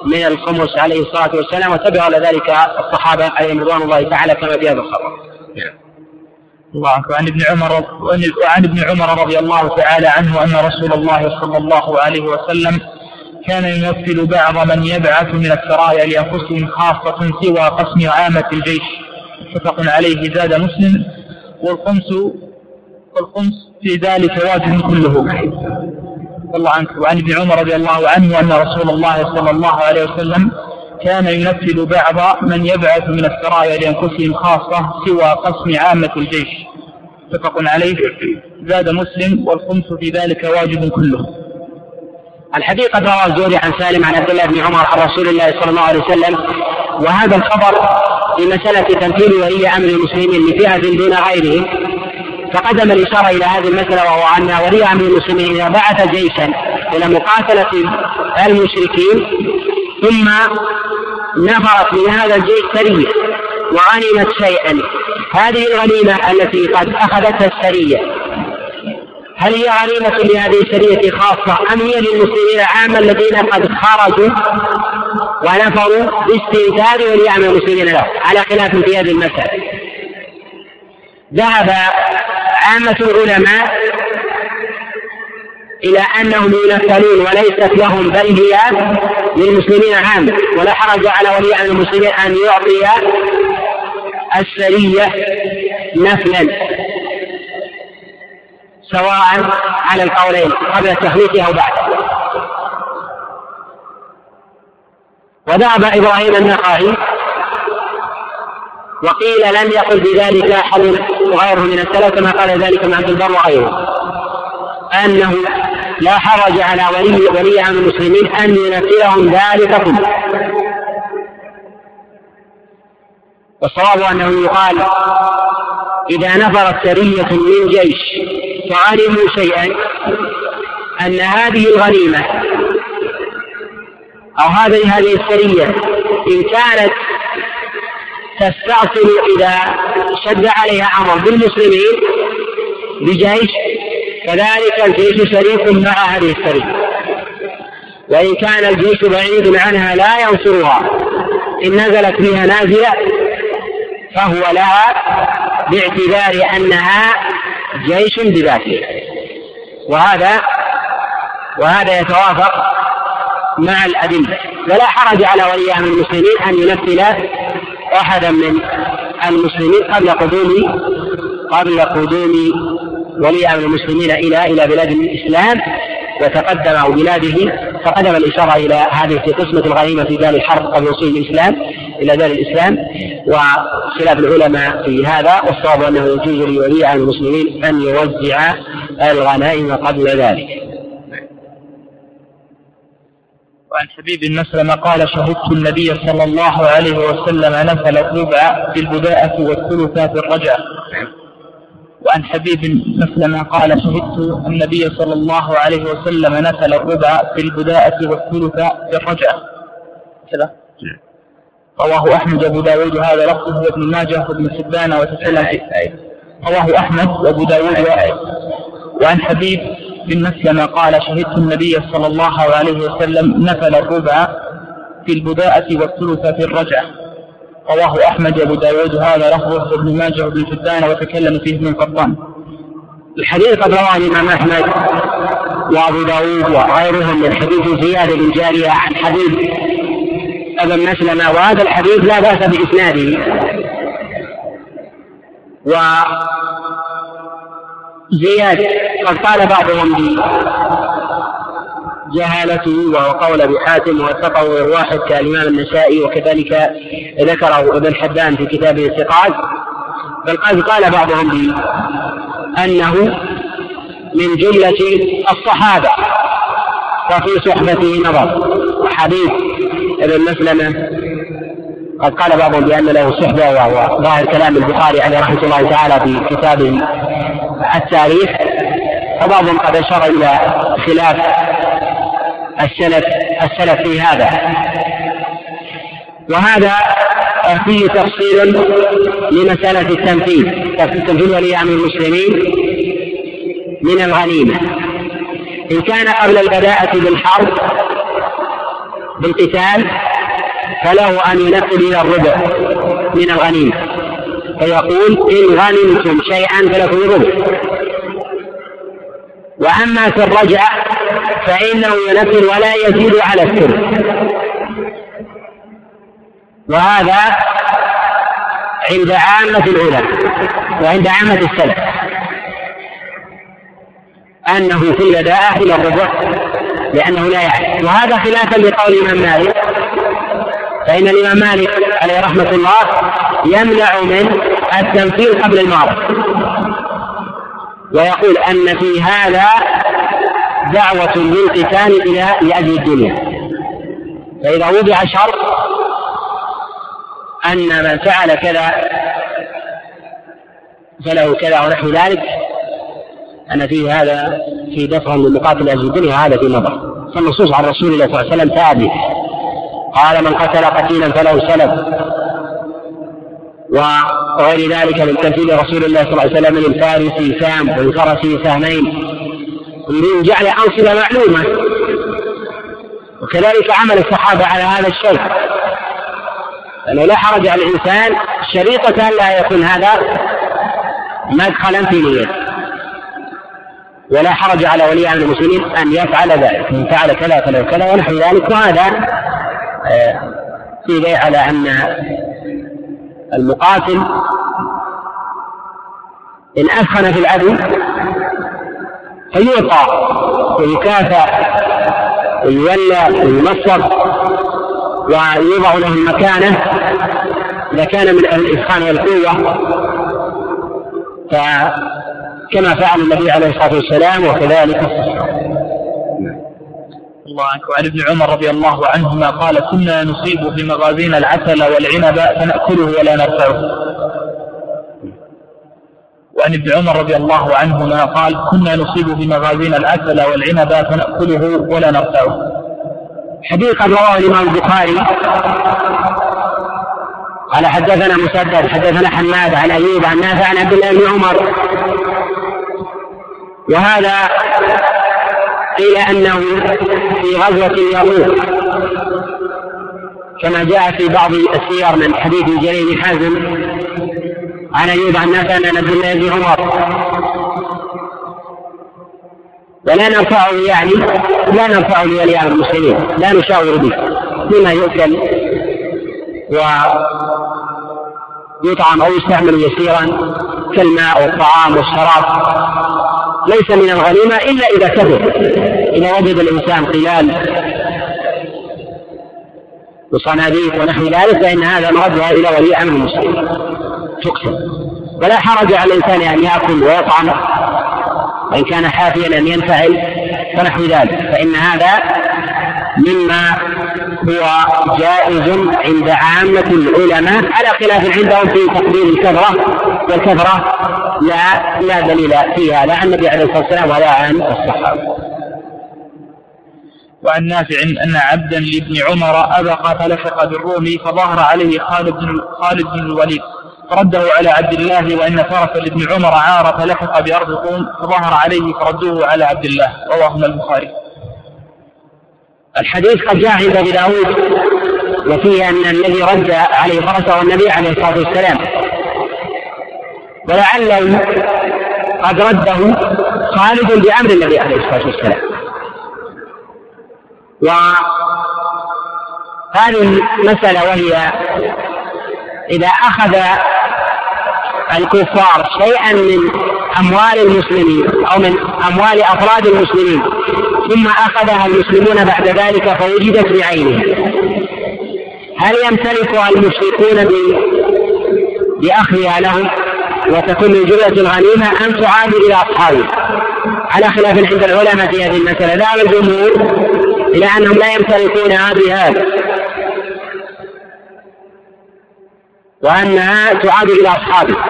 من الخمس عليه الصلاة والسلام وتبع على ذلك الصحابة عليهم رضوان الله تعالى كما في هذا الخبر. الله أكبر. عن ابن عمر وعن ابن عمر رضي الله تعالى عنه أن رسول الله صلى الله عليه وسلم كان يمثل بعض من يبعث من السرايا لأنفسهم خاصة سوى قسم عامة الجيش. متفق عليه. زاد مسلم. والخمس والخمس في ذلك واجب كله. الله عنك وعن ابن عمر رضي الله عنه أن رسول الله صلى الله عليه وسلم كان ينفذ بعض من يبعث من السرايا لأنفسهم خاصة سوى قسم عامة الجيش. متفق عليه. زاد مسلم والخمس في ذلك واجب كله. الحديث قد رواه الزهري عن سالم عن عبد الله بن عمر عن رسول الله صلى الله عليه وسلم وهذا الخبر في مسألة تمثيل ولي أمر المسلمين لفئة دون غيرهم. تقدم الإشارة إلى هذه المسألة وهو أن ولي أمر المسلمين إذا بعث جيشا إلى مقاتلة المشركين ثم نفرت من هذا الجيش سرية وغنمت شيئا. هذه الغنيمة التي قد أخذتها السرية هل هي غنيمة لهذه السرية خاصة أم هي للمسلمين عامة الذين قد خرجوا ونفروا باستنفاذ ولي أمر المسلمين له على خلاف في هذه المسألة. ذهب عامة العلماء إلى أنهم ينفلون وليست لهم بل هي للمسلمين عامة ولا حرج على ولي أمر المسلمين أن يعطي السرية نفلا سواء على القولين قبل تخليصها أو بعد. وذهب إبراهيم النخعي وقيل لم يقل بذلك أحد غيره من السلف كما قال ذلك ابن عبد البر وغيره. أنه لا حرج على ولي ولي أمر المسلمين أن ينفرهم ذلك كله والصواب أنه يقال إذا نفرت سريه من جيش فغنموا شيئا أن هذه الغنيمة أو هذه هذه السرية إن كانت تستأصل إذا شد عليها أمر بالمسلمين بجيش. كذلك الجيش شريك مع هذه السرية وإن كان الجيش بعيد عنها لا ينصرها. إن نزلت بها نازلة فهو لها باعتبار أنها جيش بذاته. وهذا وهذا يتوافق مع الأدلة. ولا حرج على ولي أمر المسلمين أن يمثل أحدا من المسلمين قبل قدوم قبل قدوم ولي أمر المسلمين إلى إلى بلاد الإسلام وتقدم أو بلاده فقدم الإشارة إلى هذه في قسمة الغنيمة في دار الحرب قبل وصول الإسلام إلى دار الإسلام وخلاف العلماء في هذا والصواب أنه يجوز لولي أمر المسلمين أن يوزع الغنائم قبل ذلك. وعن حبيب بن مسلم قال شهدت النبي صلى الله عليه وسلم نفل الربع في البداءة والثلث في الرجعة وعن حبيب مسلم قال شهدت النبي صلى الله عليه وسلم نفل الربع في البداءة والثلث في الرجعة كذا. رواه أحمد وأبو داود هذا لفظه وابن ماجه وابن حبان وتسلم رواه أحمد وأبو داود. وعن حبيب مسلم قال شهدت النبي صلى الله عليه وسلم نفل الربع في البداءة والثلث في الرجعة. رواه أحمد وأبو داود هذا لفظه ابن ماجه وابن حبان وتكلم فيه ابن قطان. الحديث قد رواه الإمام أحمد وأبو داود وغيرهم من حديث زياد بن جارية عن حبيب ابن مسلم وهذا الحديث لا بأس بإسناده. و زياد قد قال بعضهم جهالته وهو قول أبي حاتم وثقه واحد كالإمام النسائي وكذلك ذكره ابن حبان في كتابه الثقات بل قد قال بعضهم أنه من جملة الصحابة وفي صحبته نظر. حديث ابن مسلمة قد قال بعضهم بأن له صحبة وهو ظاهر كلام البخاري عليه رحمة الله تعالى في كتابه التاريخ وبعضهم قد أشار إلى خلاف السلف السلف في هذا. وهذا فيه تفصيل لمسألة التنفيذ تنفيذ ولي أمر المسلمين من الغنيمة. إن كان قبل البداءة بالحرب بالقتال فله أن ينفذ إلى الربع من الغنيمة. فيقول إن غنمتم شيئا فلكم الربع وأما في الرجعة فإنه ينفر ولا يزيد على الثلث وهذا عند عامة العلماء وعند عامة السلف. أنه في البداءة إلى الربع لأنه لا يعرف. وهذا خلافا لقول الإمام مالك. فإن الإمام مالك عليه رحمة الله يمنع من التنفيذ قبل المعرض ويقول أن في هذا دعوة للقتال إلى لأجل الدنيا. فإذا وضع شرط أن من فعل كذا فله كذا ونحو ذلك أن في هذا في دفع للمقاتل أجل الدنيا هذا في نظر. فالنصوص عن رسول الله صلى الله عليه وسلم ثابت قال من قتل قتيلا فله سلف وغير ذلك من تمثيل رسول الله صلى الله عليه وسلم للفارس سام وللفرس سهمين. من جعل أنصبة معلومة. وكذلك عمل الصحابة على هذا الشيء. أنه لا حرج على الإنسان شريطة لا يكون هذا مدخلا في نيته. ولا حرج على ولي أمر المسلمين أن يفعل ذلك. ان فعل كذا فله كذا ونحو ذلك. وهذا في على أن المقاتل إن أثخن في العدو فيعطى ويكافأ ويولى وينصر ويوضع له المكانة إذا كان من الإتقان والقوة. فكما فعل النبي عليه الصلاة والسلام وكذلك الله عنك وعن ابن عمر رضي الله عنهما قال كنا نصيب في مغازينا العسل والعنب فنأكله ولا نرفعه. وعن ابن عمر رضي الله عنهما قال كنا نصيب في مغازينا العسل والعنب فنأكله ولا نرفعه. حديث رواه الإمام البخاري. قال حدثنا مسدد حدثنا حماد عن أيوب عن نافع عن عبد الله بن عمر. وهذا قيل أنه في غزوة اليرموك كما جاء في بعض السير من حديث جرير بن حازم عن أيوب عن نافع عن عبد الله بن عمر. ولا نرفعه يعني لا نرفعه لولي أمر المسلمين. لا نشاور به. فيما يؤكل ويطعم أو يستعمل يسيرا كالماء والطعام والشراب. ليس من الغنيمة إلا إذا كثر إذا وجد الإنسان قلال وصناديق ونحو ذلك فإن هذا مردها إلى ولي أمر المسلمين تقسم ولا حرج على الإنسان أن يأكل ويطعم. وإن كان حافيا أن ينفعل ونحو ذلك. فإن هذا مما هو جائز عند عامة العلماء على خلاف عندهم في تقدير الكثرة والكثرة لا لا دليل فيها لا عن النبي عليه الصلاة والسلام ولا عن الصحابة. وعن نافع أن عبدا لابن عمر أبق فلحق بالروم فظهر عليه خالد بن خالد بن الوليد فرده على عبد الله وإن فرس لابن عمر عار فلحق بأرض قوم فظهر عليه فردوه على عبد الله رواهما البخاري الحديث قد جاء عند أبي داود وفيه أن الذي رد عليه فرسه النبي عليه الصلاة والسلام ولعله قد رده خالد بأمر النبي عليه الصلاة والسلام. وهذه المسألة وهي إذا أخذ الكفار شيئا من أموال المسلمين أو من أموال أفراد المسلمين ثم أخذها المسلمون بعد ذلك فوجدت بعينها. هل يمتلكها المشركون بأخذها لهم؟ وتكون من جملة الغنيمه ام تعاد إلى اصحابها على خلاف عند العلماء في هذه المسألة ذهب الجمهور إلى أنهم لا يمتلكونها بهذا وأنها تعاد إلى اصحابها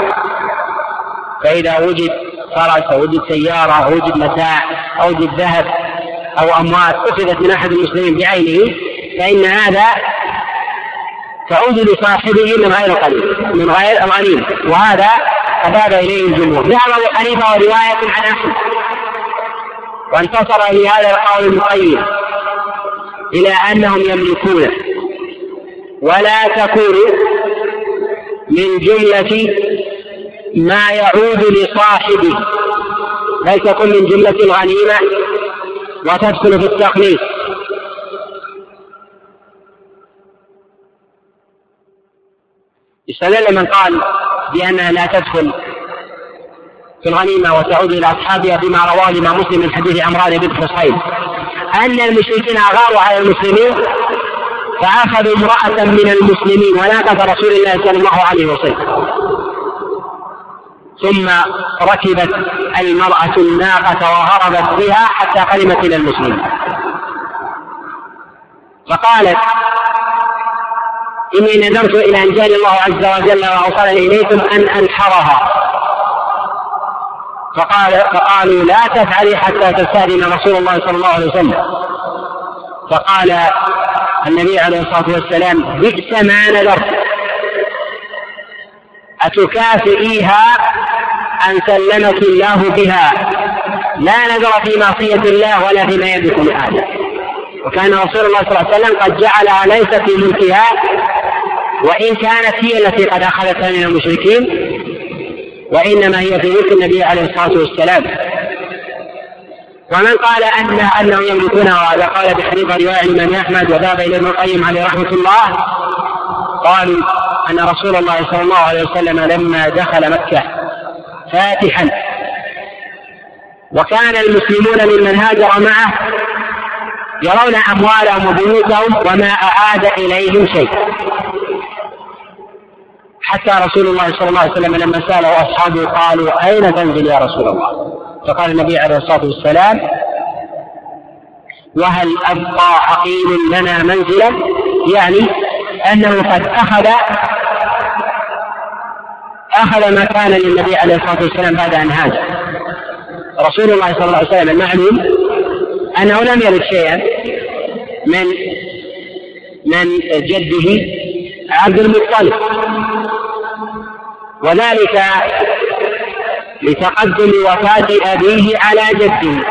فإذا وجد فرس أو وجد سيارة أو وجد متاع أو وجد ذهب أو أموال أخذت من أحد المسلمين بعينه فإن هذا تعود لصاحبه من غير القليل من غير الغنيمة وهذا أذهب إليه الجمهور. ذهب أبو حنيفة ورواية عن أحمد. وانتصر في هذا القول المقيم إلى أنهم يملكونه. ولا تكون من جملة ما يعود لصاحبه. ليس تكن من جملة الغنيمة وتدخل في التخليص استدل من قال بأنها لا تدخل في الغنيمة وتعود إلى أصحابها بما رواه الإمام مسلم من حديث عمران بن حصين أن المشركين أغاروا على المسلمين فأخذوا امرأة من المسلمين وناقة رسول الله صلى الله عليه وسلم. ثم ركبت المرأة الناقة وهربت بها حتى قدمت إلى المسلمين. فقالت إني نذرت إلى أن جاني الله عز وجل وأوصلني إليكم أن أنحرها. فقال فقالوا لا تفعلي حتى تستأذن رسول الله صلى الله عليه وسلم. فقال النبي عليه الصلاة والسلام بئس ما نذرت. أتكافئيها أن سلمك الله بها؟ لا نذر في معصية الله ولا فيما يملك من وكان رسول الله صلى الله عليه وسلم قد جعلها ليس في ملكها وإن كانت هي التي قد أخذتها من المشركين وإنما هي في ملك النبي عليه الصلاة والسلام. ومن قال أن أنه يملكونها وهذا قال بحديث رواية الإمام أحمد وذهب إلى ابن القيم عليه رحمة الله قالوا أن رسول الله صلى الله عليه وسلم لما دخل مكة فاتحا. وكان المسلمون ممن هاجر معه يرون أموالهم وبيوتهم وما أعاد إليهم شيء. حتى رسول الله صلى الله عليه وسلم لما سأله أصحابه قالوا أين تنزل يا رسول الله؟ فقال النبي عليه الصلاة والسلام وهل أبقى عقيل لنا منزلا؟ يعني أنه قد أخذ أخذ ما كان للنبي عليه الصلاة والسلام بعد أن هاجر. رسول الله صلى الله عليه وسلم المعلوم أنه لم يرد شيئا من من جده عبد المطلب. وذلك لتقدم وفاة أبيه على جده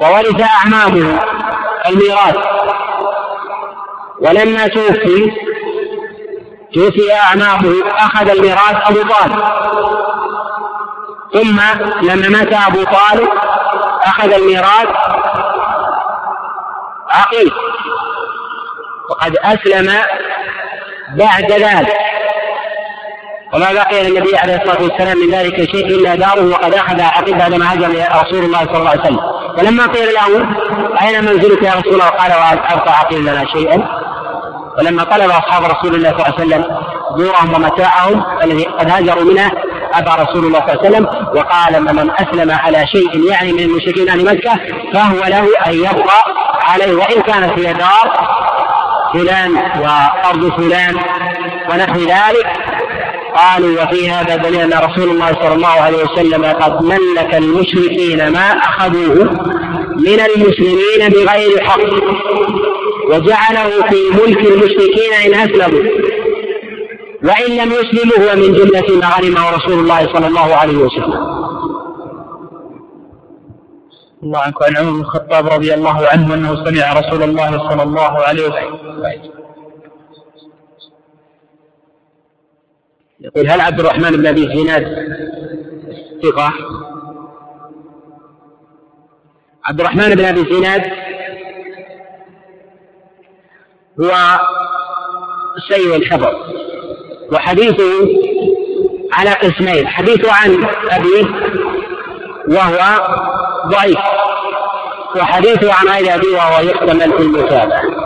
وورث أعمامه الميراث. ولما توفي توفي أعمامه أخذ الميراث أبو طالب. ثم لما مات أبو طالب أخذ الميراث عقيل. وقد أسلم بعد ذلك. وما بقي للنبي عليه الصلاة والسلام من ذلك شيء إلا داره وقد أخذ عقيل بعدما هاجر رسول الله صلى الله عليه وسلم. فلما قيل له أين منزلك يا رسول الله؟ قال ابقى عقيل لنا شيئا. ولما طلب أصحاب رسول الله صلى الله عليه وسلم دورهم ومتاعهم الذي قد هاجروا منه أبى رسول الله صلى الله عليه وسلم وقال من أسلم على شيء يعني من المشركين أهل مكة فهو له أن يبقى عليه وإن كانت هي دار فلان وأرض فلان ونحو ذلك. قالوا وفي هذا دليل أن رسول الله صلى الله عليه وسلم قد ملك المشركين ما أخذوه من المسلمين بغير حق وجعله في ملك المشركين إن أسلموا. وإن لم يسلموا هو من جملة ما غنمه رسول الله صلى الله عليه وسلم. الله عنك عن عمر بن الخطاب رضي الله عنه أنه سمع رسول الله صلى الله عليه وسلم. يقول هل عبد الرحمن بن أبي زناد ثقة؟ عبد الرحمن بن أبي زناد هو سيء الحفظ وحديثه على قسمين حديثه عن أبيه وهو ضعيف وحديثه عن غير أبيه وهو يحتمل في المتابعة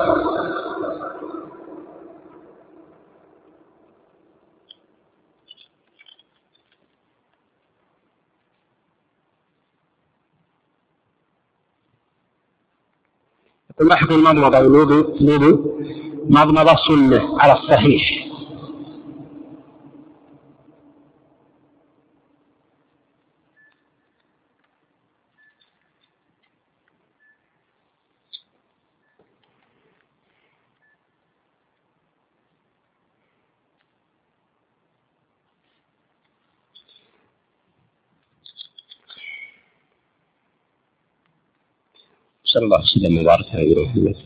لاحظوا المضمضة والوضوء مضمضة سنة على الصحيح. صلى الله وسلم وبارك على محمد